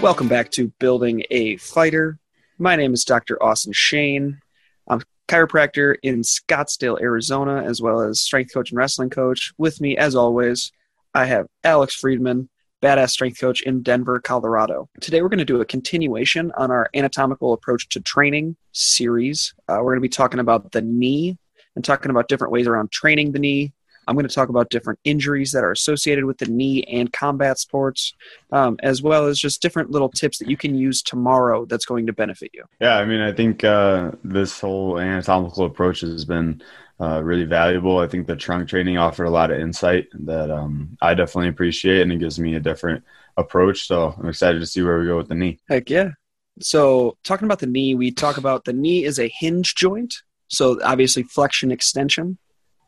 Welcome back to Building a Fighter. My name is Dr. Austin Shane. I'm a chiropractor in Scottsdale, Arizona, as well as strength coach and wrestling coach. With me, as always, I have Alex Friedman, badass strength coach in Denver, Colorado. Today, we're going to do a continuation on our anatomical approach to training series. Uh, we're going to be talking about the knee and talking about different ways around training the knee, I'm going to talk about different injuries that are associated with the knee and combat sports, um, as well as just different little tips that you can use tomorrow that's going to benefit you. Yeah, I mean, I think uh, this whole anatomical approach has been uh, really valuable. I think the trunk training offered a lot of insight that um, I definitely appreciate, and it gives me a different approach. So I'm excited to see where we go with the knee. Heck yeah. So, talking about the knee, we talk about the knee is a hinge joint. So, obviously, flexion extension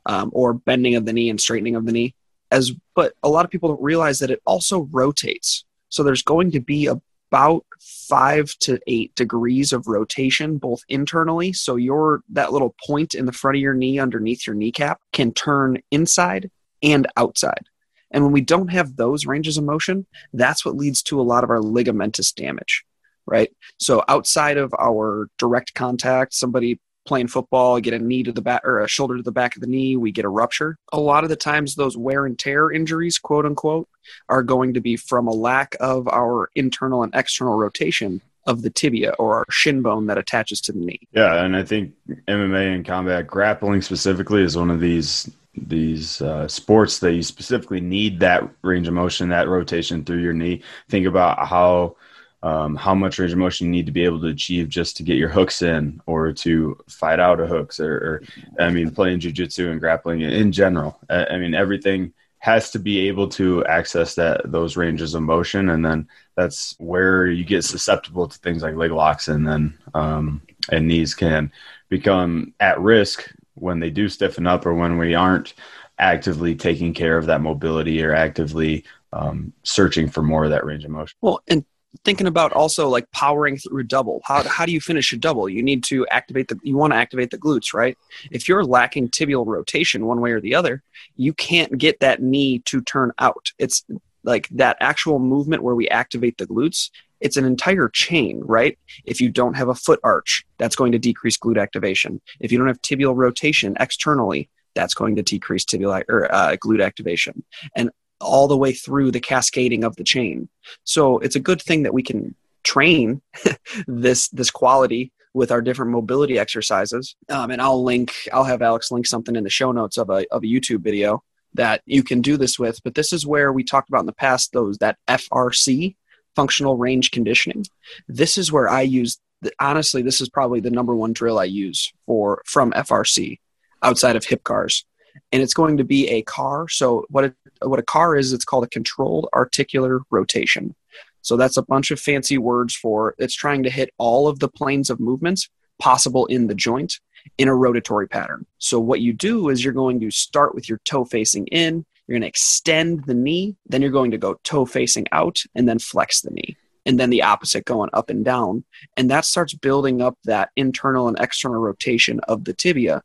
um, or bending of the knee and straightening of the knee. As but a lot of people don't realize that it also rotates. So there's going to be about five to eight degrees of rotation both internally. So your that little point in the front of your knee underneath your kneecap can turn inside and outside. And when we don't have those ranges of motion, that's what leads to a lot of our ligamentous damage, right? So outside of our direct contact, somebody playing football, get a knee to the back or a shoulder to the back of the knee, we get a rupture. A lot of the times, those wear and tear injuries, quote unquote, are going to be from a lack of our internal and external rotation of the tibia or our shin bone that attaches to the knee. Yeah, and I think MMA and combat grappling specifically is one of these these uh, sports that you specifically need that range of motion, that rotation through your knee. Think about how um, how much range of motion you need to be able to achieve just to get your hooks in or to fight out of hooks or, or I mean, playing jujitsu and grappling in general. I, mean, everything has to be able to access that those ranges of motion, and then that's where you get susceptible to things like leg locks, and then um, and knees can become at risk when they do stiffen up or when we aren't actively taking care of that mobility or actively um, searching for more of that range of motion. Well, and thinking about also like powering through double. How, how do you finish a double? You need to activate the, you want to activate the glutes, right? If you're lacking tibial rotation one way or the other, you can't get that knee to turn out. It's like that actual movement where we activate the glutes. It's an entire chain, right? If you don't have a foot arch, that's going to decrease glute activation. If you don't have tibial rotation externally, that's going to decrease tibial or uh, glute activation. And all the way through the cascading of the chain. So it's a good thing that we can train this this quality with our different mobility exercises. Um, and I'll link, I'll have Alex link something in the show notes of a of a YouTube video that you can do this with. But this is where we talked about in the past those that FRC functional range conditioning. This is where I use. Honestly, this is probably the number one drill I use for from FRC outside of hip CARs and it's going to be a car. So what it, what a car is, it's called a controlled articular rotation. So that's a bunch of fancy words for it's trying to hit all of the planes of movements possible in the joint in a rotatory pattern. So what you do is you're going to start with your toe facing in, you're going to extend the knee, then you're going to go toe facing out and then flex the knee. And then the opposite going up and down. And that starts building up that internal and external rotation of the tibia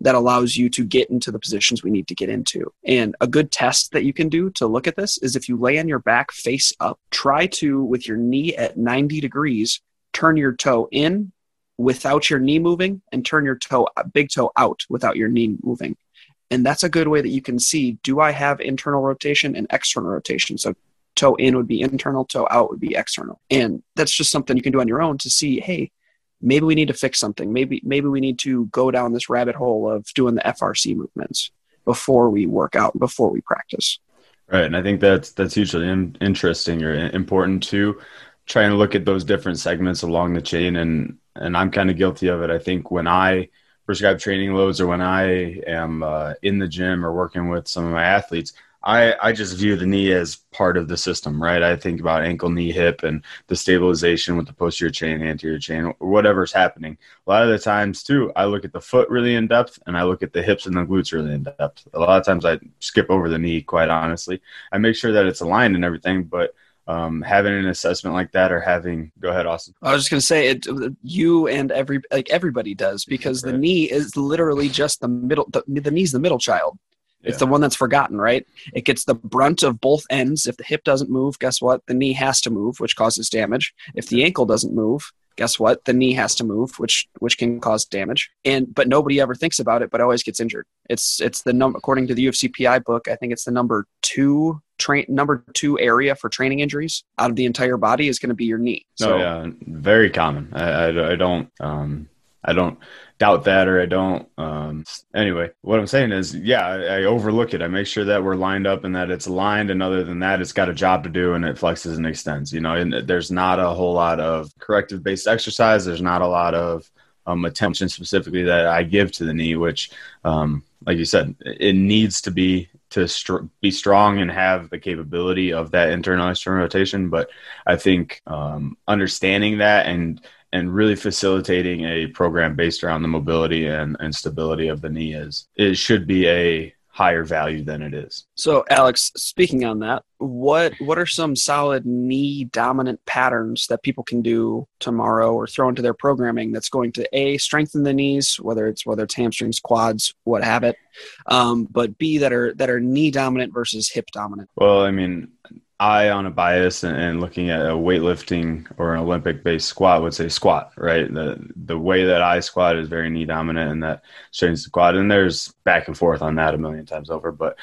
that allows you to get into the positions we need to get into. And a good test that you can do to look at this is if you lay on your back face up, try to, with your knee at 90 degrees, turn your toe in without your knee moving and turn your toe, big toe out without your knee moving. And that's a good way that you can see do I have internal rotation and external rotation? So toe in would be internal, toe out would be external. And that's just something you can do on your own to see, hey, maybe we need to fix something. Maybe maybe we need to go down this rabbit hole of doing the FRC movements before we work out, before we practice. Right, and I think that's that's hugely in, interesting or important to try and look at those different segments along the chain. And and I'm kind of guilty of it. I think when I prescribe training loads or when I am uh, in the gym or working with some of my athletes, I, I just view the knee as part of the system, right? I think about ankle, knee, hip, and the stabilization with the posterior chain, anterior chain, whatever's happening. A lot of the times, too, I look at the foot really in depth and I look at the hips and the glutes really in depth. A lot of times I skip over the knee, quite honestly. I make sure that it's aligned and everything, but um, having an assessment like that or having go ahead austin i was just going to say it you and every like everybody does because right. the knee is literally just the middle the, the knee's the middle child It's the one that's forgotten, right? It gets the brunt of both ends. If the hip doesn't move, guess what? The knee has to move, which causes damage. If the ankle doesn't move, guess what? The knee has to move, which which can cause damage. And but nobody ever thinks about it, but always gets injured. It's it's the number according to the UFCPI book. I think it's the number two train number two area for training injuries out of the entire body is going to be your knee. So oh, yeah, very common. I, I, I don't um I don't doubt that or I don't. Um, anyway, what I'm saying is, yeah, I, I, overlook it. I make sure that we're lined up and that it's aligned. And other than that, it's got a job to do and it flexes and extends, you know, and there's not a whole lot of corrective based exercise. There's not a lot of um, attention specifically that I give to the knee, which, um, like you said, it needs to be to be strong and have the capability of that internal external rotation. But I think um, understanding that and and really facilitating a program based around the mobility and, and stability of the knee is it should be a higher value than it is. So Alex, speaking on that, what what are some solid knee dominant patterns that people can do tomorrow or throw into their programming that's going to a strengthen the knees, whether it's whether it's hamstrings, quads, what have it, um, but b that are that are knee dominant versus hip dominant. Well, I mean, I, on a bias and, and, looking at a weightlifting or an Olympic based squat, would say squat, right? The the way that I squat is very knee dominant and that strains the quad. And there's back and forth on that a million times over. But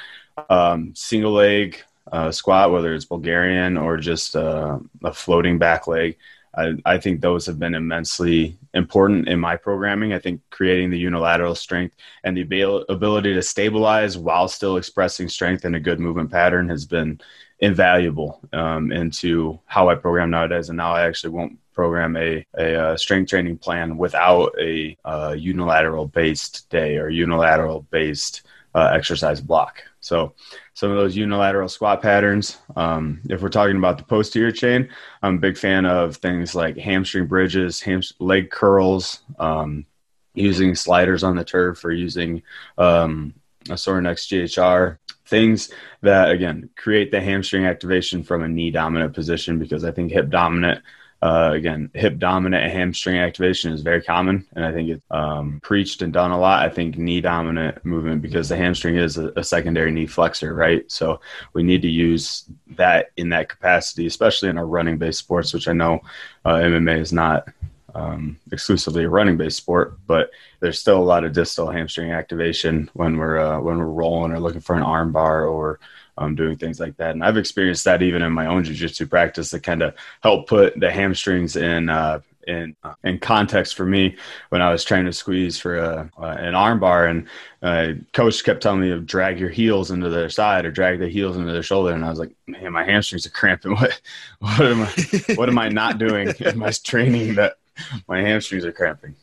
um, single leg uh, squat, whether it's Bulgarian or just uh, a floating back leg, I, I think those have been immensely important in my programming. I think creating the unilateral strength and the ability to stabilize while still expressing strength in a good movement pattern has been invaluable um, into how I program nowadays. And now I actually won't program a, a, a uh, strength training plan without a, a uh, unilateral based day or unilateral based uh, exercise block. So some of those unilateral squat patterns. Um, if we're talking about the posterior chain, I'm a big fan of things like hamstring bridges, ham- leg curls, um, using sliders on the turf or using um, a Sorinex GHR things that again create the hamstring activation from a knee dominant position because I think hip dominant uh, again, hip dominant hamstring activation is very common, and I think it's um, preached and done a lot. I think knee dominant movement because the hamstring is a, a, secondary knee flexor, right? So we need to use that in that capacity, especially in our running based sports, which I know uh, MMA is not um, exclusively a running based sport, but there's still a lot of distal hamstring activation when we're uh, when we're rolling or looking for an arm bar or um, doing things like that. And I've experienced that even in my own jiu-jitsu practice to kind of help put the hamstrings in uh, in uh, in context for me when I was trying to squeeze for a, uh, an arm bar. And uh, coach kept telling me to drag your heels into their side or drag the heels into their shoulder. And I was like man my hamstrings are cramping. What what am I what am I not doing in my training that my hamstrings are cramping.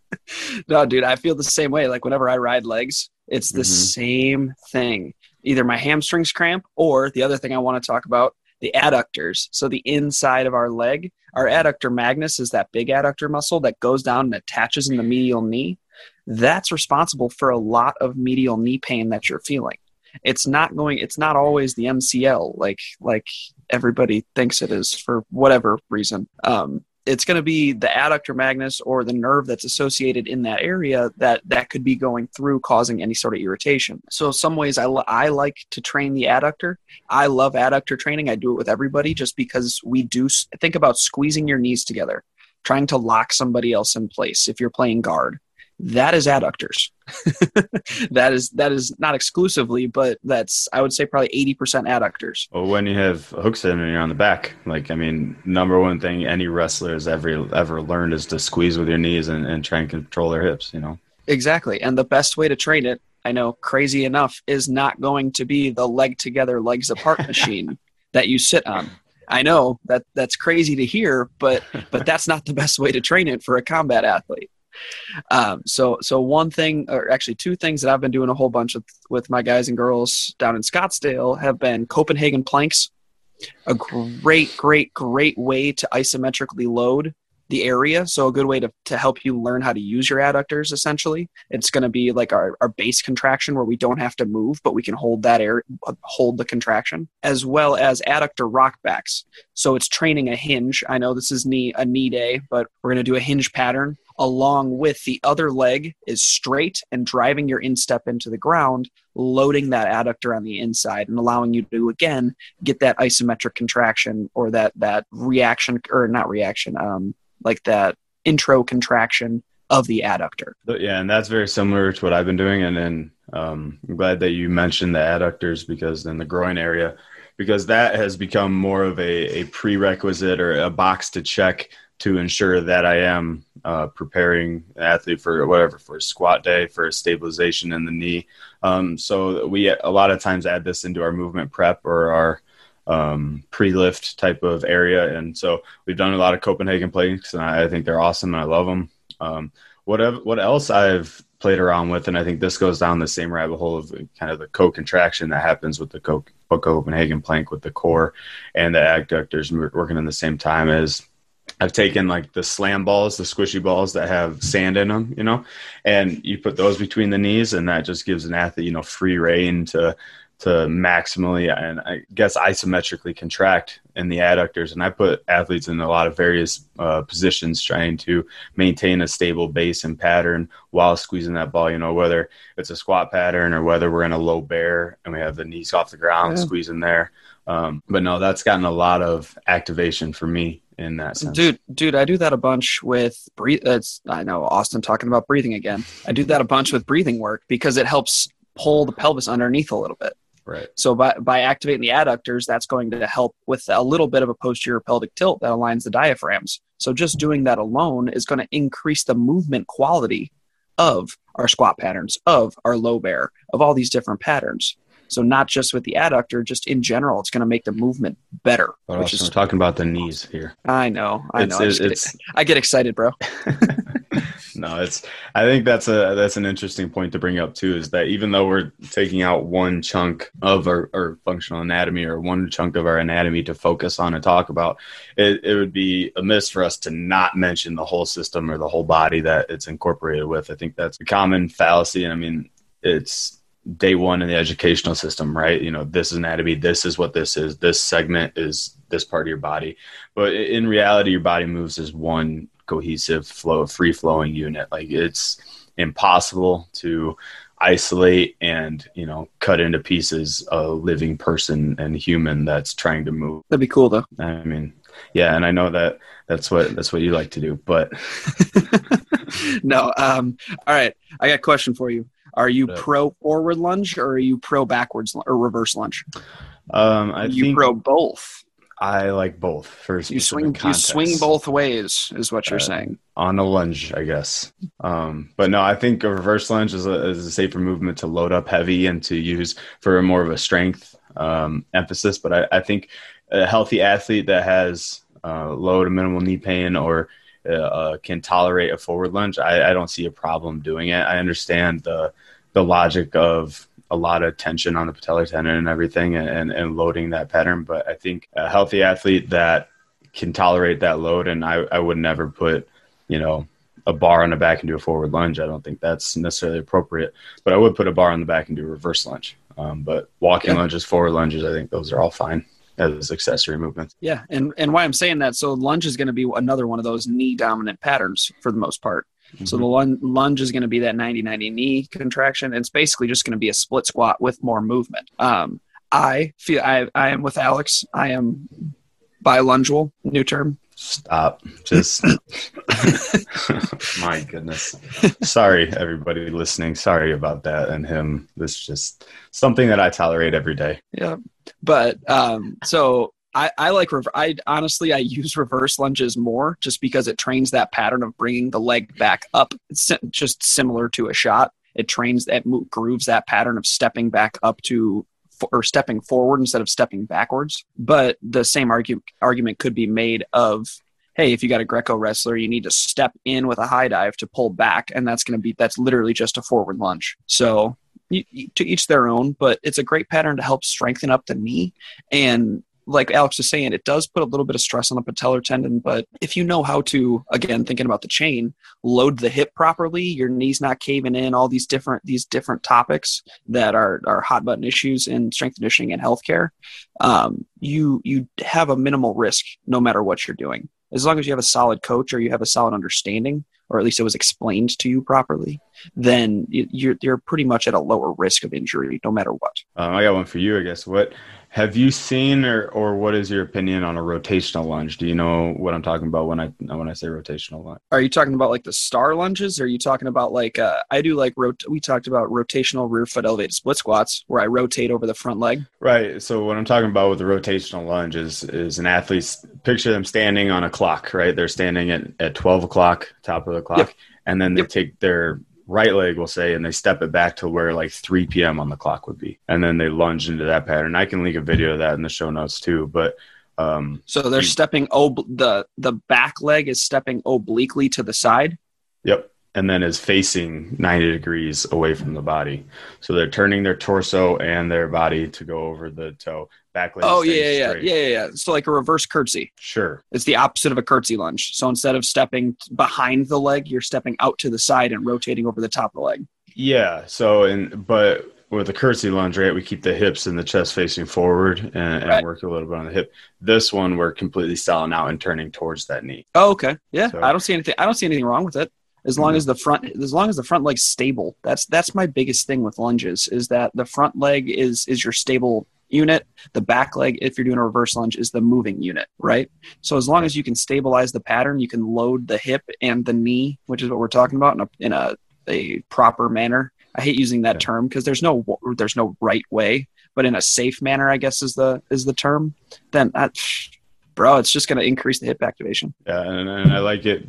no, dude, I feel the same way. Like whenever I ride legs, it's the mm-hmm. same thing. Either my hamstrings cramp, or the other thing I want to talk about, the adductors. So the inside of our leg, our adductor magnus is that big adductor muscle that goes down and attaches in the medial knee. That's responsible for a lot of medial knee pain that you're feeling. It's not going. It's not always the MCL like like everybody thinks it is for whatever reason. Um, it's going to be the adductor magnus or the nerve that's associated in that area that that could be going through causing any sort of irritation. So some ways I, I like to train the adductor. I love adductor training. I do it with everybody just because we do think about squeezing your knees together trying to lock somebody else in place if you're playing guard that is adductors. that is that is not exclusively, but that's I would say probably eighty percent adductors. Well, when you have hooks in and you're on the back, like I mean, number one thing any wrestler has ever ever learned is to squeeze with your knees and, and try and control their hips. You know exactly, and the best way to train it, I know, crazy enough, is not going to be the leg together, legs apart machine that you sit on. I know that that's crazy to hear, but but that's not the best way to train it for a combat athlete. Um, so, so one thing, or actually two things that I've been doing a whole bunch of with my guys and girls down in Scottsdale have been Copenhagen planks, a great, great, great way to isometrically load the area. So a good way to, to help you learn how to use your adductors essentially. It's going to be like our, our base contraction where we don't have to move, but we can hold that air, hold the contraction as well as adductor rockbacks. So it's training a hinge. I know this is knee, a knee day, but we're going to do a hinge pattern along with the other leg is straight and driving your instep into the ground, loading that adductor on the inside and allowing you to again get that isometric contraction or that that reaction or not reaction, um, like that intro contraction of the adductor. Yeah, and that's very similar to what I've been doing. And then um, I'm glad that you mentioned the adductors because in the groin area, because that has become more of a, a prerequisite or a box to check to ensure that I am uh, preparing an athlete for whatever for a squat day for a stabilization in the knee. Um, so we a lot of times add this into our movement prep or our um, pre-lift type of area, and so we've done a lot of Copenhagen planks, and I, I think they're awesome, and I love them. Um, whatever, what else I've played around with, and I think this goes down the same rabbit hole of kind of the co-contraction that happens with the co- Copenhagen plank with the core and the adductors working in the same time as I've taken like the slam balls, the squishy balls that have sand in them, you know, and you put those between the knees, and that just gives an athlete, you know, free reign to to maximally and I guess isometrically contract in the adductors. And I put athletes in a lot of various uh, positions trying to maintain a stable base and pattern while squeezing that ball. You know, whether it's a squat pattern or whether we're in a low bear and we have the knees off the ground, yeah. squeezing there. Um, but no, that's gotten a lot of activation for me in that sense. Dude, dude, I do that a bunch with breathe. That's I know Austin talking about breathing again. I do that a bunch with breathing work because it helps pull the pelvis underneath a little bit. Right. So by by activating the adductors, that's going to help with a little bit of a posterior pelvic tilt that aligns the diaphragms. So just doing that alone is going to increase the movement quality of our squat patterns, of our low bear, of all these different patterns. So not just with the adductor, just in general, it's going to make the movement better. But which is talking about the knees here. I know, I it's, know. I, get, I get excited, bro. no, it's. I think that's a that's an interesting point to bring up too. Is that even though we're taking out one chunk of our, our functional anatomy or one chunk of our anatomy to focus on and talk about, it, it would be amiss for us to not mention the whole system or the whole body that it's incorporated with. I think that's a common fallacy, and I mean it's day one in the educational system, right? You know, this is anatomy, this is what this is, this segment is this part of your body. But in reality, your body moves as one cohesive flow, free flowing unit. Like it's impossible to isolate and you know cut into pieces a living person and human that's trying to move that'd be cool though i mean yeah and i know that that's what that's what you like to do but no um all right i got a question for you are you pro forward lunge or are you pro backwards or reverse lunge? Um, I you pro both. I like both. For you swing, context. you swing both ways, is what you're uh, saying. On a lunge, I guess. Um, but no, I think a reverse lunge is a, is a safer movement to load up heavy and to use for more of a strength um, emphasis. But I, I, think a healthy athlete that has uh, low to minimal knee pain or uh, uh, can tolerate a forward lunge, I, I, don't see a problem doing it. I understand the the logic of a lot of tension on the patellar tendon and everything and, and, and loading that pattern. But I think a healthy athlete that can tolerate that load, and I, I would never put, you know, a bar on the back and do a forward lunge. I don't think that's necessarily appropriate, but I would put a bar on the back and do a reverse lunge. Um, but walking yeah. lunges, forward lunges, I think those are all fine as accessory movements. Yeah, and and why I'm saying that, so lunge is going to be another one of those knee dominant patterns for the most part. Mm-hmm. So the lunge, lunge is going to be that 90 90 knee contraction. It's basically just going to be a split squat with more movement. Um, I feel I, I am with Alex. I am bilungeal, new term. Stop. Just my goodness. Sorry, everybody listening. Sorry about that and him. This just something that I tolerate every day. Yeah. But um, so I, I like I honestly I use reverse lunges more just because it trains that pattern of bringing the leg back up. It's just similar to a shot. It trains that grooves that pattern of stepping back up to or stepping forward instead of stepping backwards. But the same argument argument could be made of hey, if you got a Greco wrestler, you need to step in with a high dive to pull back, and that's going to be that's literally just a forward lunge. So to each their own, but it's a great pattern to help strengthen up the knee and like Alex was saying, it does put a little bit of stress on the patellar tendon. But if you know how to, again, thinking about the chain, load the hip properly, your knee's not caving in, all these different these different topics that are are hot button issues in strength conditioning and healthcare, um, you you have a minimal risk no matter what you're doing. As long as you have a solid coach or you have a solid understanding or at least it was explained to you properly, then you're you're pretty much at a lower risk of injury, no matter what. Um, I got one for you, I guess. What have you seen, or or what is your opinion on a rotational lunge? Do you know what I'm talking about when I when I say rotational lunge? Are you talking about like the star lunges? Or are you talking about like uh, I do like rot- we talked about rotational rear foot elevated split squats where I rotate over the front leg. Right. So what I'm talking about with the rotational lunge is is an athlete picture them standing on a clock. Right. They're standing at at 12 o'clock, top of the clock, yep. and then they yep. take their right leg will say and they step it back to where like 3 p.m on the clock would be and then they lunge into that pattern i can link a video of that in the show notes too but um so they're you, stepping ob- the the back leg is stepping obliquely to the side yep and then is facing 90 degrees away from the body. So they're turning their torso and their body to go over the toe. Back. Oh yeah, yeah, yeah, yeah, yeah. So like a reverse curtsy. Sure. It's the opposite of a curtsy lunge. So instead of stepping behind the leg, you're stepping out to the side and rotating over the top of the leg. Yeah. So and but with a curtsy lunge, right, we keep the hips and the chest facing forward and, and right. work a little bit on the hip. This one, we're completely styling out and turning towards that knee. Oh, okay. Yeah, so, I don't see anything. I don't see anything wrong with it as long mm-hmm. as the front as long as the front leg's stable that's that's my biggest thing with lunges is that the front leg is is your stable unit the back leg if you're doing a reverse lunge is the moving unit right? So as long as you can stabilize the pattern you can load the hip and the knee which is what we're talking about in a, in a, a proper manner. I hate using that term because there's no there's no right way but in a safe manner i guess is the is the term then that bro it's just going to increase the hip activation yeah and, and i like it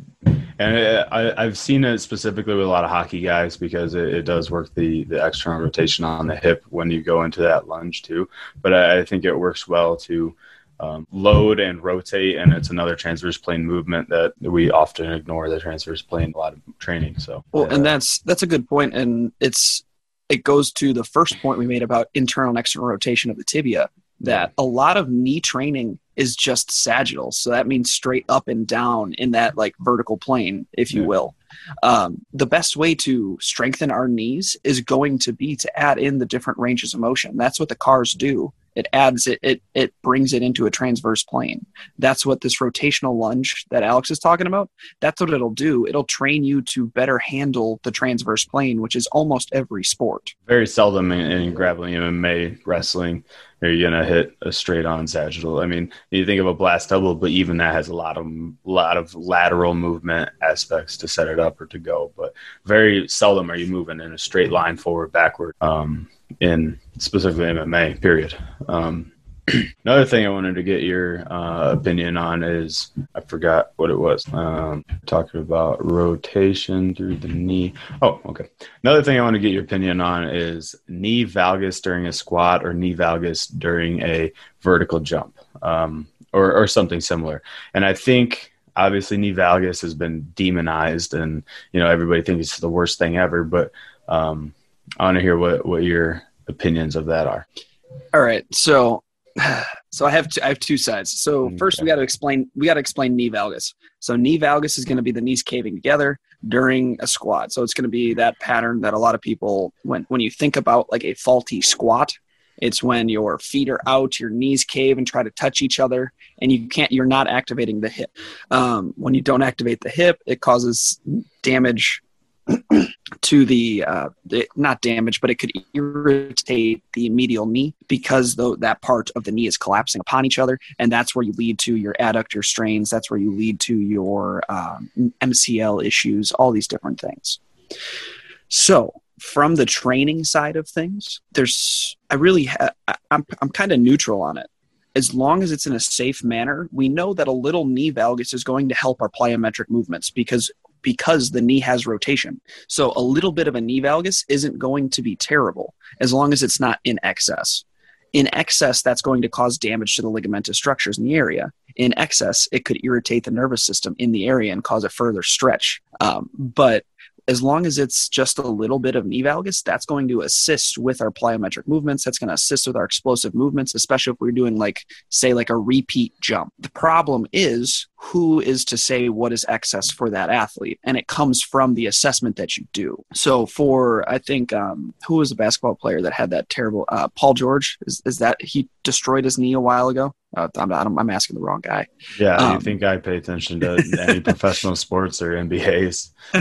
and it, I, have seen it specifically with a lot of hockey guys because it, it, does work the the external rotation on the hip when you go into that lunge too. But I, I think it works well to um, load and rotate, and it's another transverse plane movement that we often ignore the transverse plane a lot of training. So well, and that's that's a good point, and it's it goes to the first point we made about internal and external rotation of the tibia. That a lot of knee training is just sagittal. So that means straight up and down in that like vertical plane, if you yeah. will. Um, the best way to strengthen our knees is going to be to add in the different ranges of motion. That's what the cars do. It adds it, it, it brings it into a transverse plane. That's what this rotational lunge that Alex is talking about, that's what it'll do. It'll train you to better handle the transverse plane, which is almost every sport. Very seldom in, in grappling, MMA, wrestling, are you gonna hit a straight on sagittal. I mean, you think of a blast double, but even that has a lot of lot of lateral movement aspects to set it up or to go. But very seldom are you moving in a straight line forward backward. Um, in specifically MMA. Period. Um, Another thing I wanted to get your uh, opinion on is I forgot what it was. Um, talking about rotation through the knee. Oh, okay. Another thing I want to get your opinion on is knee valgus during a squat or knee valgus during a vertical jump, um, or or something similar. And I think obviously knee valgus has been demonized, and you know everybody thinks it's the worst thing ever. But um, I want to hear what what your opinions of that are. All right, so so I have two, I have two sides. So okay. first, we got to explain we got to explain knee valgus. So knee valgus is going to be the knees caving together during a squat. So it's going to be that pattern that a lot of people when when you think about like a faulty squat, it's when your feet are out, your knees cave and try to touch each other, and you can't. You're not activating the hip. Um, when you don't activate the hip, it causes damage to the, uh, not damage, but it could irritate the medial knee because though that part of the knee is collapsing upon each other, and that's where you lead to your adductor strains. That's where you lead to your um, MCL issues, all these different things. So from the training side of things, there's I really ha- I'm I'm kind of neutral on it as long as it's in a safe manner, we know that a little knee valgus is going to help our plyometric movements because because the knee has rotation. So a little bit of a knee valgus isn't going to be terrible as long as it's not in excess. In excess, that's going to cause damage to the ligamentous structures in the area. In excess, it could irritate the nervous system in the area and cause a further stretch. Um, but as long as it's just a little bit of knee valgus, that's going to assist with our plyometric movements. That's going to assist with our explosive movements, especially if we're doing like, say, like a repeat jump. The problem is who is to say what is excess for that athlete and it comes from the assessment that you do so for i think um, who was the basketball player that had that terrible uh, paul george is, is that he destroyed his knee a while ago uh, I'm, I'm, asking the wrong guy. Yeah, um, you think I pay attention to any professional sports or NBAs?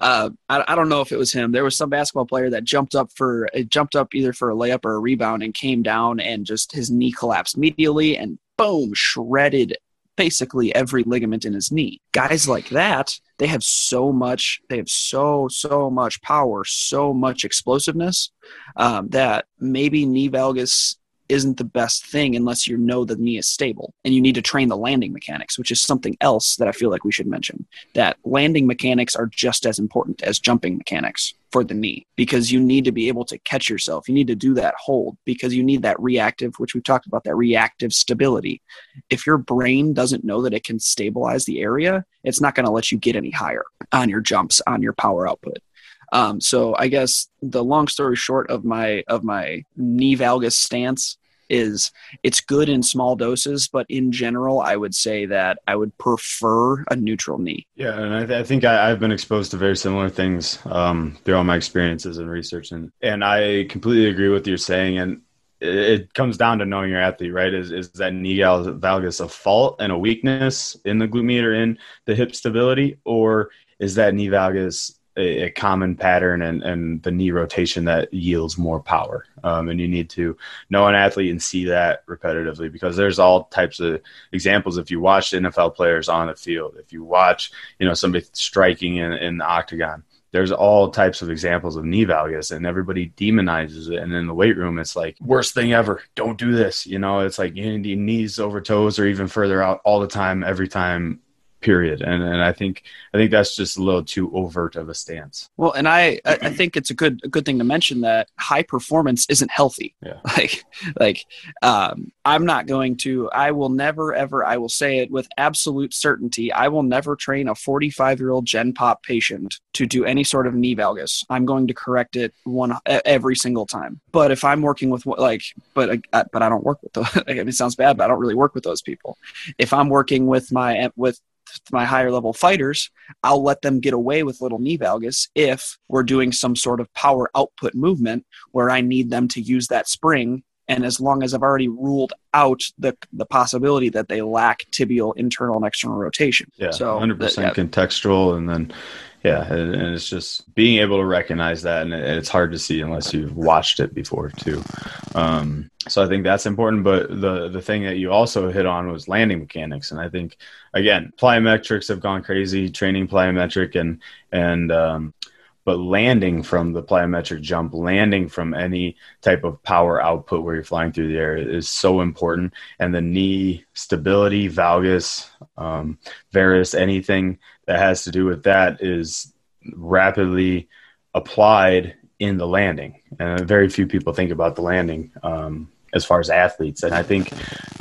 uh, I, I, don't know if it was him. There was some basketball player that jumped up for it jumped up either for a layup or a rebound and came down and just his knee collapsed immediately and boom shredded basically every ligament in his knee. Guys like that, they have so much, they have so, so much power, so much explosiveness um, that maybe knee valgus isn't the best thing unless you know the knee is stable and you need to train the landing mechanics which is something else that i feel like we should mention that landing mechanics are just as important as jumping mechanics for the knee because you need to be able to catch yourself. You need to do that hold because you need that reactive which we've talked about that reactive stability. If your brain doesn't know that it can stabilize the area it's not going to let you get any higher on your jumps on your power output um, so I guess the long story short of my of my knee valgus stance is it's good in small doses, but in general, I would say that I would prefer a neutral knee. Yeah, and I, th- I think I, have been exposed to very similar things um, through all my experiences and research, and and I completely agree with you're saying. And it comes down to knowing your athlete, right? Is is that knee valgus a fault and a weakness in the glute medius in the hip stability, or is that knee valgus a, common pattern and, and the knee rotation that yields more power. Um, and you need to know an athlete and see that repetitively because there's all types of examples. If you watch NFL players on the field, if you watch, you know, somebody striking in, in the octagon, there's all types of examples of knee valgus and everybody demonizes it. And in the weight room, it's like worst thing ever. Don't do this. You know, it's like you need knees over toes or even further out all the time, every time period. And and i think i think that's just a little too overt of a stance. Well and i i think it's a good a good thing to mention that high performance isn't healthy. Yeah. Like like um i'm not going to i will never ever i will say it with absolute certainty i will never train a 45 year old gen pop patient to do any sort of knee valgus. I'm going to correct it one every single time. But if i'm working with like but uh, but i don't work with those I mean, it sounds bad but i don't really work with those people. If i'm working with my with my higher level fighters, I'll let them get away with little knee valgus if we're doing some sort of power output movement where I need them to use that spring. And as long as I've already ruled out the the possibility that they lack tibial internal and external rotation. Yeah, so 100% yeah. contextual. And then yeah and, it's just being able to recognize that and it's hard to see unless you've watched it before too. Um, so i think that's important but the the thing that you also hit on was landing mechanics and i think again plyometrics have gone crazy training plyometric and and um, but landing from the plyometric jump, landing from any type of power output where you're flying through the air is so important. And the knee stability, valgus, um, varus, anything that has to do with that is rapidly applied in the landing. And very few people think about the landing um, as far as athletes. And I think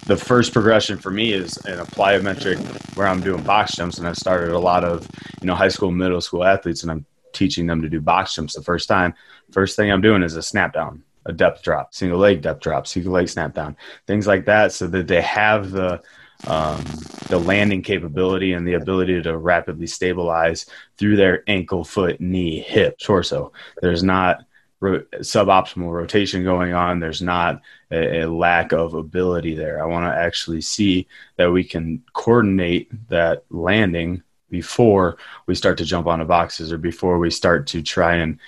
the first progression for me is in a plyometric where I'm doing box jumps, and I've started a lot of you know high school, middle school athletes, and I'm teaching them to do box jumps the first time, first thing I'm doing is a snap down, a depth drop, single leg depth drop, single leg snap down, things like that, so that they have the um, the landing capability and the ability to rapidly stabilize through their ankle, foot, knee, hip, torso. There's not ro- suboptimal rotation going on. There's not a, a lack of ability there. I want to actually see that we can coordinate that landing before we start to jump onto boxes or before we start to try and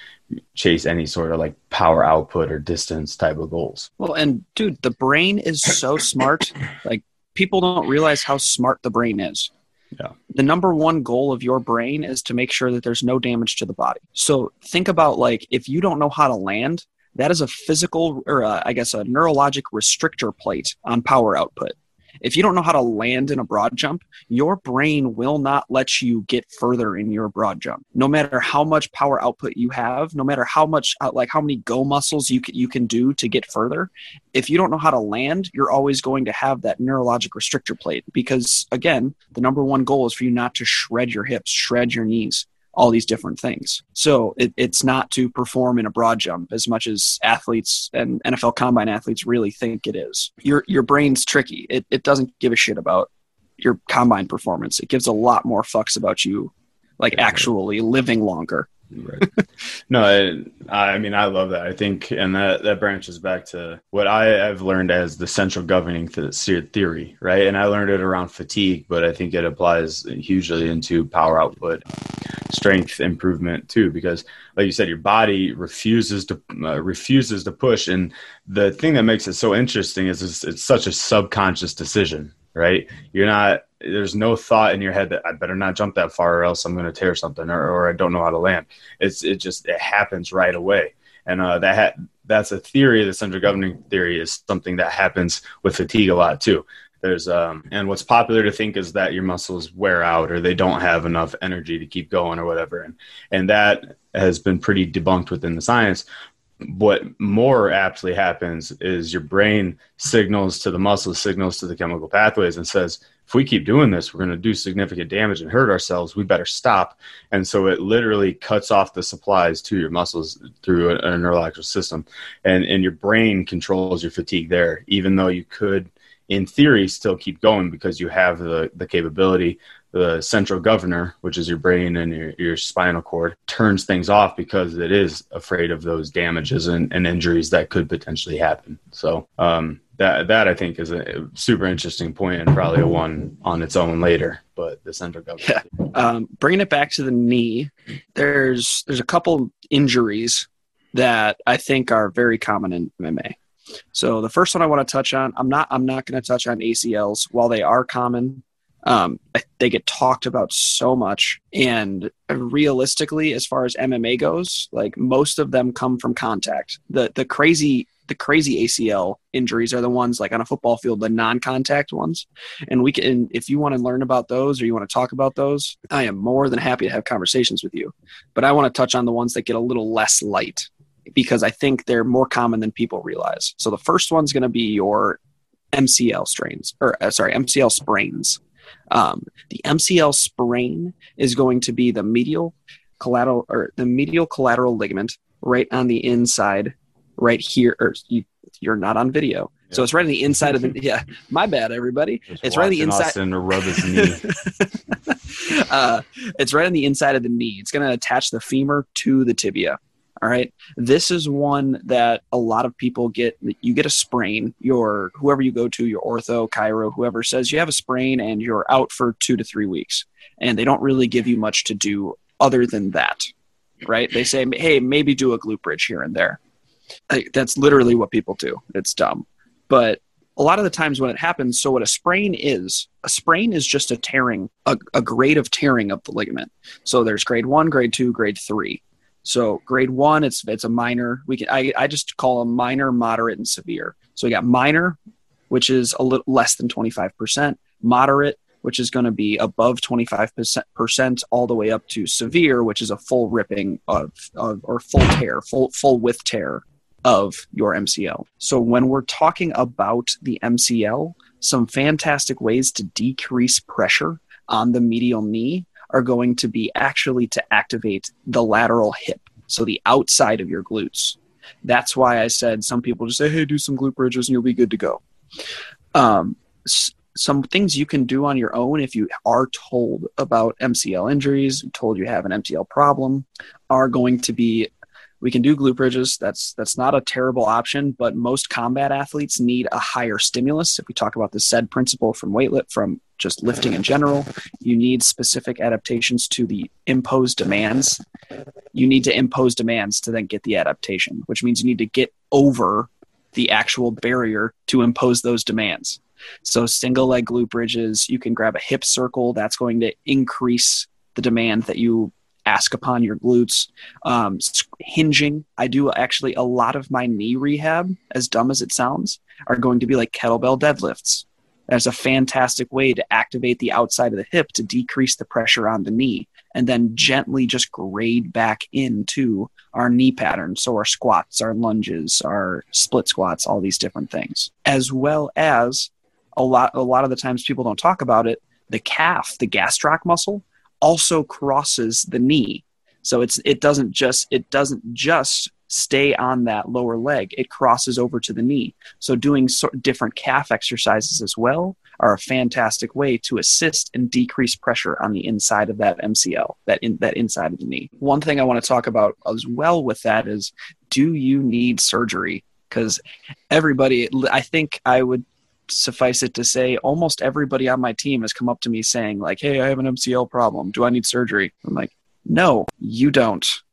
chase any sort of like power output or distance type of goals. Well, and dude, the brain is so smart. like people don't realize how smart the brain is. Yeah. The number one goal of your brain is to make sure that there's no damage to the body. So think about like if you don't know how to land, that is a physical or a, I guess a neurologic restrictor plate on power output. If you don't know how to land in a broad jump, your brain will not let you get further in your broad jump. No matter how much power output you have, no matter how much uh, like how many go muscles you can, you can do to get further, if you don't know how to land, you're always going to have that neurologic restrictor plate because again, the number one goal is for you not to shred your hips, shred your knees all these different things. So it, it's not to perform in a broad jump as much as athletes and NFL combine athletes really think it is. Your your brain's tricky. It it doesn't give a shit about your combine performance. It gives a lot more fucks about you, like yeah, actually right. living longer. Right. no, I, I, mean I love that. I think, and that that branches back to what I have learned as the central governing theory, right? And I learned it around fatigue, but I think it applies hugely into power output, strength improvement too, because like you said, your body refuses to uh, refuses to push, and the thing that makes it so interesting is it's, it's such a subconscious decision, right? You're not there's no thought in your head that I better not jump that far or else I'm going to tear something or, or I don't know how to land. It's it just it happens right away, and uh, that ha- that's a theory. The central governing theory is something that happens with fatigue a lot too. There's um and what's popular to think is that your muscles wear out or they don't have enough energy to keep going or whatever, and and that has been pretty debunked within the science what more aptly happens is your brain signals to the muscles, signals to the chemical pathways, and says, if we keep doing this, we're going to do significant damage and hurt ourselves. We better stop. And so it literally cuts off the supplies to your muscles through a, a neurological system. And, and your brain controls your fatigue there, even though you could, in theory, still keep going because you have the, the capability the central governor, which is your brain and your, your spinal cord, turns things off because it is afraid of those damages and, and injuries that could potentially happen. So um, that that I think is a super interesting point and probably a one on its own later. But the central governor, yeah. Um, bringing it back to the knee, there's there's a couple injuries that I think are very common in MMA. So the first one I want to touch on, I'm not I'm not going to touch on ACLs while they are common um, they get talked about so much. And realistically as far as mma goes like most of them come from contact. The the crazy the crazy acl injuries are the ones like on a football field the non-contact ones. And we can if you want to learn about those or you want to talk about those i am more than happy to have conversations with you. But i want to touch on the ones that get a little less light because i think they're more common than people realize so the first one's going to be your mcl strains or uh, sorry mcl sprains um, the MCL sprain is going to be the medial collateral or the medial collateral ligament right on the inside, right here. Or you, you're not on video. Yep. So it's right on the inside of the yeah. My bad, everybody. Just it's right on the inside. Austin rub his knee. uh, it's right on the inside of the knee. It's going to attach the femur to the tibia. All right. This is one that a lot of people get. You get a sprain. Your whoever you go to, your ortho, chiro, whoever says you have a sprain and you're out for two to three weeks, and they don't really give you much to do other than that. Right? They say, hey, maybe do a glute bridge here and there. Like, that's literally what people do. It's dumb, but a lot of the times when it happens, so what a sprain is, a sprain is just a tearing, a, a grade of tearing of the ligament. So there's grade one, grade two, grade three so grade one, it's it's a minor. We can I, I just call them minor, moderate, and severe. So we got minor, which is a little less than 25%, moderate, which is going to be above 25%, all the way up to severe, which is a full ripping of, of or full tear, full full width tear of your MCL. So when we're talking about the MCL, some fantastic ways to decrease pressure on the medial knee are going to be actually to activate the lateral hip, so the outside of your glutes. That's why I said some people just say, hey, do some glute bridges and you'll be good to go. Um, some things you can do on your own if you are told about MCL injuries, told you have an MCL problem, are going to be we can do glute bridges. That's that's not a terrible option, but most combat athletes need a higher stimulus. If we talk about the SAID principle from weightlift, from just lifting in general, you need specific adaptations to the imposed demands. You need to impose demands to then get the adaptation, which means you need to get over the actual barrier to impose those demands. So single leg glute bridges, you can grab a hip circle. That's going to increase the demand that you ask upon your glutes. Um, hinging, I do actually a lot of my knee rehab, as dumb as it sounds, are going to be like kettlebell deadlifts. That's a fantastic way to activate the outside of the hip to decrease the pressure on the knee and then gently just grade back into our knee pattern. So, our squats, our lunges, our split squats, all these different things, as well as a lot, a lot of the times people don't talk about it. The calf, the gastroc muscle, also crosses the knee. So it's it doesn't just it doesn't just stay on that lower leg, it crosses over to the knee. So, doing so- different calf exercises as well are a fantastic way to assist and decrease pressure on the inside of that MCL, that in that inside of the knee. One thing I want to talk about as well with that is, do you need surgery? Because everybody, I think I would suffice it to say almost everybody on my team has come up to me saying like hey i have an mcl problem do i need surgery i'm like no you don't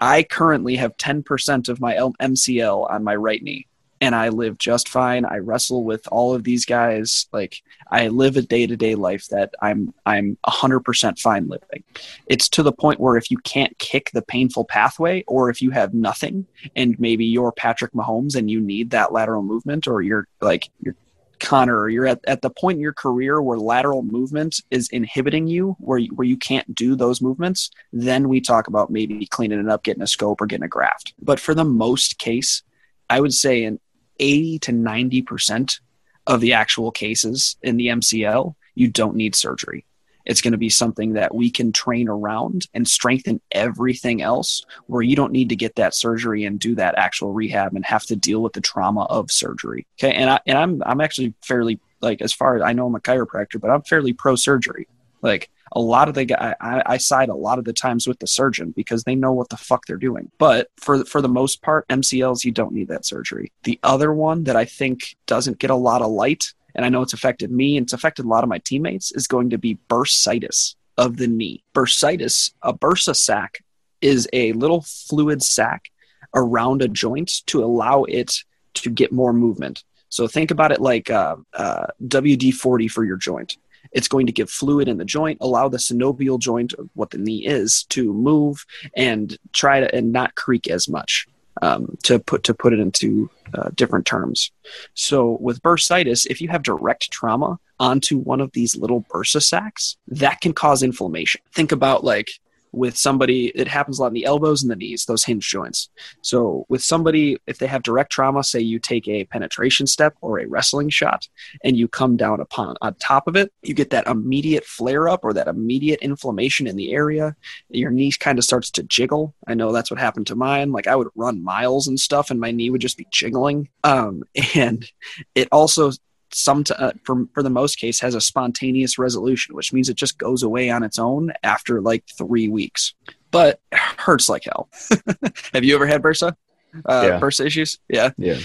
i currently have 10% of my mcl on my right knee and i live just fine. I wrestle with all of these guys. Like i live a day-to-day life that i'm i'm 100% fine living. It's to the point where if you can't kick the painful pathway or if you have nothing and maybe you're patrick mahomes and you need that lateral movement or you're like you're Connor, or you're at, at the point in your career where lateral movement is inhibiting you, where you, where you can't do those movements, then we talk about maybe cleaning it up, getting a scope, or getting a graft. But for the most case, I would say in 80 to 90 percent of the actual cases in the MCL, you don't need surgery. It's going to be something that we can train around and strengthen everything else where you don't need to get that surgery and do that actual rehab and have to deal with the trauma of surgery. Okay. And I, and I'm, I'm actually fairly like, as far as I know, I'm a chiropractor, but I'm fairly pro surgery. Like a lot of the guy, I, I side a lot of the times with the surgeon because they know what the fuck they're doing. But for for the most part, MCLs you don't need that surgery. The other one that I think doesn't get a lot of light and I know it's affected me and it's affected a lot of my teammates, is going to be bursitis of the knee. Bursitis, a bursa sac, is a little fluid sac around a joint to allow it to get more movement. So think about it like uh, uh, WD 40 for your joint. It's going to give fluid in the joint, allow the synovial joint, what the knee is, to move and try to and not creak as much um, to put to put it into uh, different terms. So with bursitis, if you have direct trauma onto one of these little bursa sacs, that can cause inflammation. Think about like with somebody it happens a lot in the elbows and the knees those hinge joints. So with somebody if they have direct trauma say you take a penetration step or a wrestling shot and you come down upon on top of it you get that immediate flare up or that immediate inflammation in the area. Your knee kind of starts to jiggle. I know that's what happened to mine. Like i would run miles and stuff and my knee would just be jiggling. Um, and it also some uh, for for the most case has a spontaneous resolution, which means it just goes away on its own after like three weeks. But hurts like hell. Have you ever had bursa? Uh, yeah. Bursa issues? Yeah. Yeah.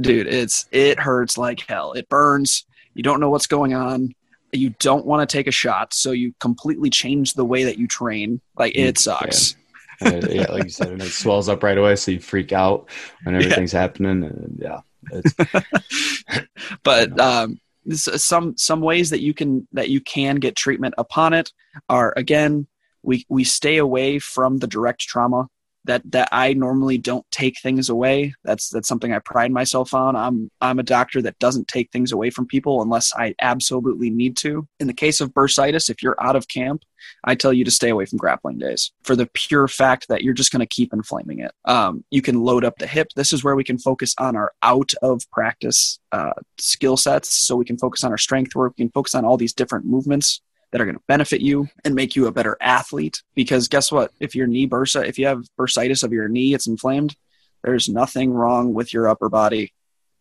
Dude, it's it hurts like hell. It burns. You don't know what's going on. You don't want to take a shot, so you completely change the way that you train. Like it mm, sucks. Yeah, yeah like you said, and it swells up right away, so you freak out when everything's yeah. happening. And yeah, but um, some some ways that you can that you can get treatment upon it are again we we stay away from the direct trauma that that I normally don't take things away. That's that's something I pride myself on. I'm I'm a doctor that doesn't take things away from people unless I absolutely need to. In the case of bursitis, if you're out of camp, I tell you to stay away from grappling days for the pure fact that you're just going to keep inflaming it. Um, you can load up the hip. This is where we can focus on our out of practice uh, skill sets. So we can focus on our strength work. We can focus on all these different movements that are going to benefit you and make you a better athlete. Because guess what? If your knee bursa, if you have bursitis of your knee, it's inflamed. There's nothing wrong with your upper body.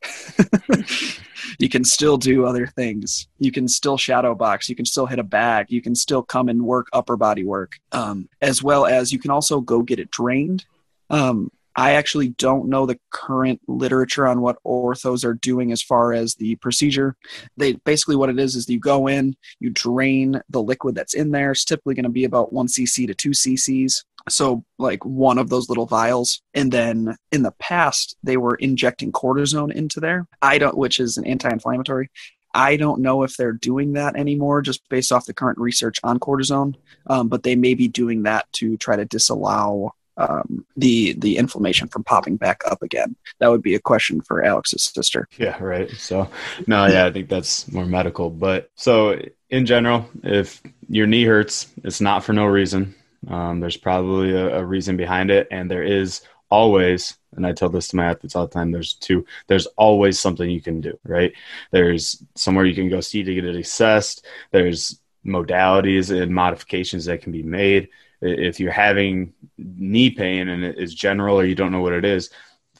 you can still do other things. You can still shadow box. You can still hit a bag. You can still come and work upper body work, um, as well as you can also go get it drained. Um, I actually don't know the current literature on what orthos are doing as far as the procedure. They basically what it is is you go in, you drain the liquid that's in there. It's typically going to be about one cc to two cc's. So like one of those little vials, and then in the past they were injecting cortisone into there. I don't, which is an anti-inflammatory. I don't know if they're doing that anymore, just based off the current research on cortisone. Um, but they may be doing that to try to disallow um, the the inflammation from popping back up again? That would be a question for Alex's sister. Yeah, right. So, no, yeah, I think that's more medical. But so in general, if your knee hurts, it's not for no reason. Um, there's probably a, a reason behind it, and there is always and i tell this to my athletes all the time there's two there's always something you can do right there's somewhere you can go see to get it assessed there's modalities and modifications that can be made if you're having knee pain and it is general or you don't know what it is,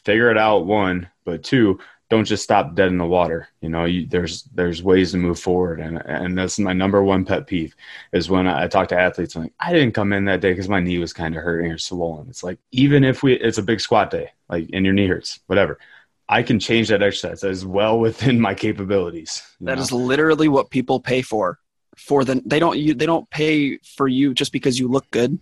figure it out. One, but two, don't just stop dead in the water. You know, you, there's there's ways to move forward, and and that's my number one pet peeve is when I, I talk to athletes. I'm like, I didn't come in that day because my knee was kind of hurting or swollen. It's like even if we, it's a big squat day, like and your knee hurts, whatever. I can change that exercise as well within my capabilities. That know? is literally what people pay for. For the they don't you they don't pay for you just because you look good,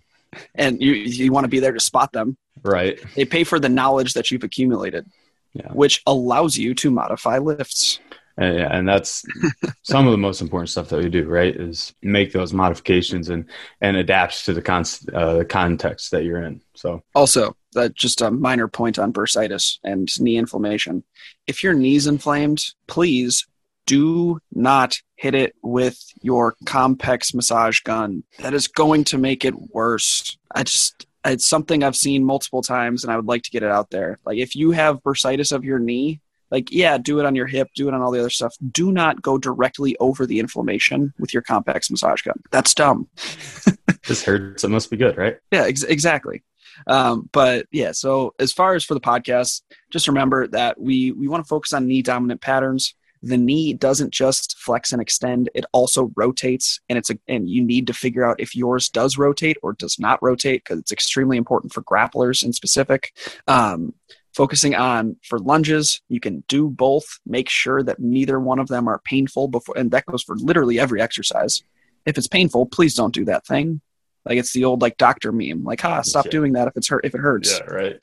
and you you want to be there to spot them. Right. They pay for the knowledge that you've accumulated yeah. which allows you to modify lifts. And, yeah, and that's some of the most important stuff that we do, right? Is make those modifications and and adapt to the con- uh, the context that you're in. So also, that just a minor point on bursitis and knee inflammation. If your knee's inflamed, please do not hit it with your Compex massage gun. That is going to make it worse. I just it's something I've seen multiple times and I would like to get it out there. Like if you have bursitis of your knee, like yeah, do it on your hip, do it on all the other stuff. Do not go directly over the inflammation with your Compex massage gun. That's dumb. this hurts. It must be good, right? Yeah, ex- exactly. Um, but yeah, so as far as for the podcast, just remember that we we want to focus on knee dominant patterns the knee doesn't just flex and extend it also rotates and it's a and you need to figure out if yours does rotate or does not rotate because it's extremely important for grapplers in specific. Um, focusing on for lunges you can do both make sure that neither one of them are painful before and that goes for literally every exercise. If it's painful please don't do that thing. Like it's the old like doctor meme like ha stop yeah. doing that if it's hurt if it hurts. Yeah right.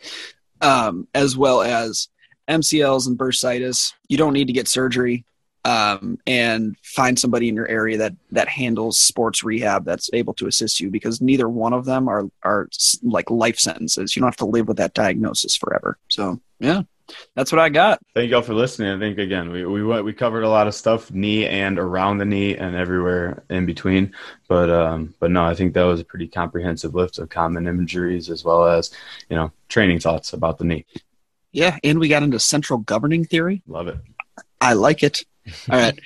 Um, as well as MCLs and bursitis, you don't need to get surgery. Um, and find somebody in your area that that handles sports rehab that's able to assist you because neither one of them are are like life sentences. You don't have to live with that diagnosis forever. So yeah, that's what I got. Thank y'all for listening. I think again we we we covered a lot of stuff, knee and around the knee and everywhere in between. But um, but no, I think that was a pretty comprehensive list of common injuries as well as you know training thoughts about the knee. Yeah, and we got into central governing theory. Love it. I like it. All right.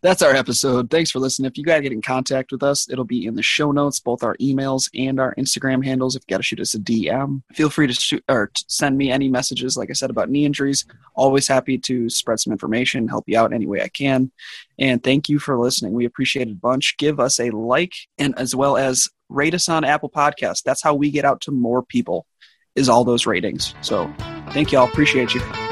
That's our episode. Thanks for listening. If you got to get in contact with us, it'll be in the show notes, both our emails and our Instagram handles. If you got to shoot us a DM, feel free to shoot or send me any messages. Like I said about knee injuries, always happy to spread some information, help you out any way I can. And thank you for listening. We appreciate it a bunch. Give us a like and as well as rate us on Apple Podcasts. That's how we get out to more people is all those ratings. So thank y'all. Appreciate you.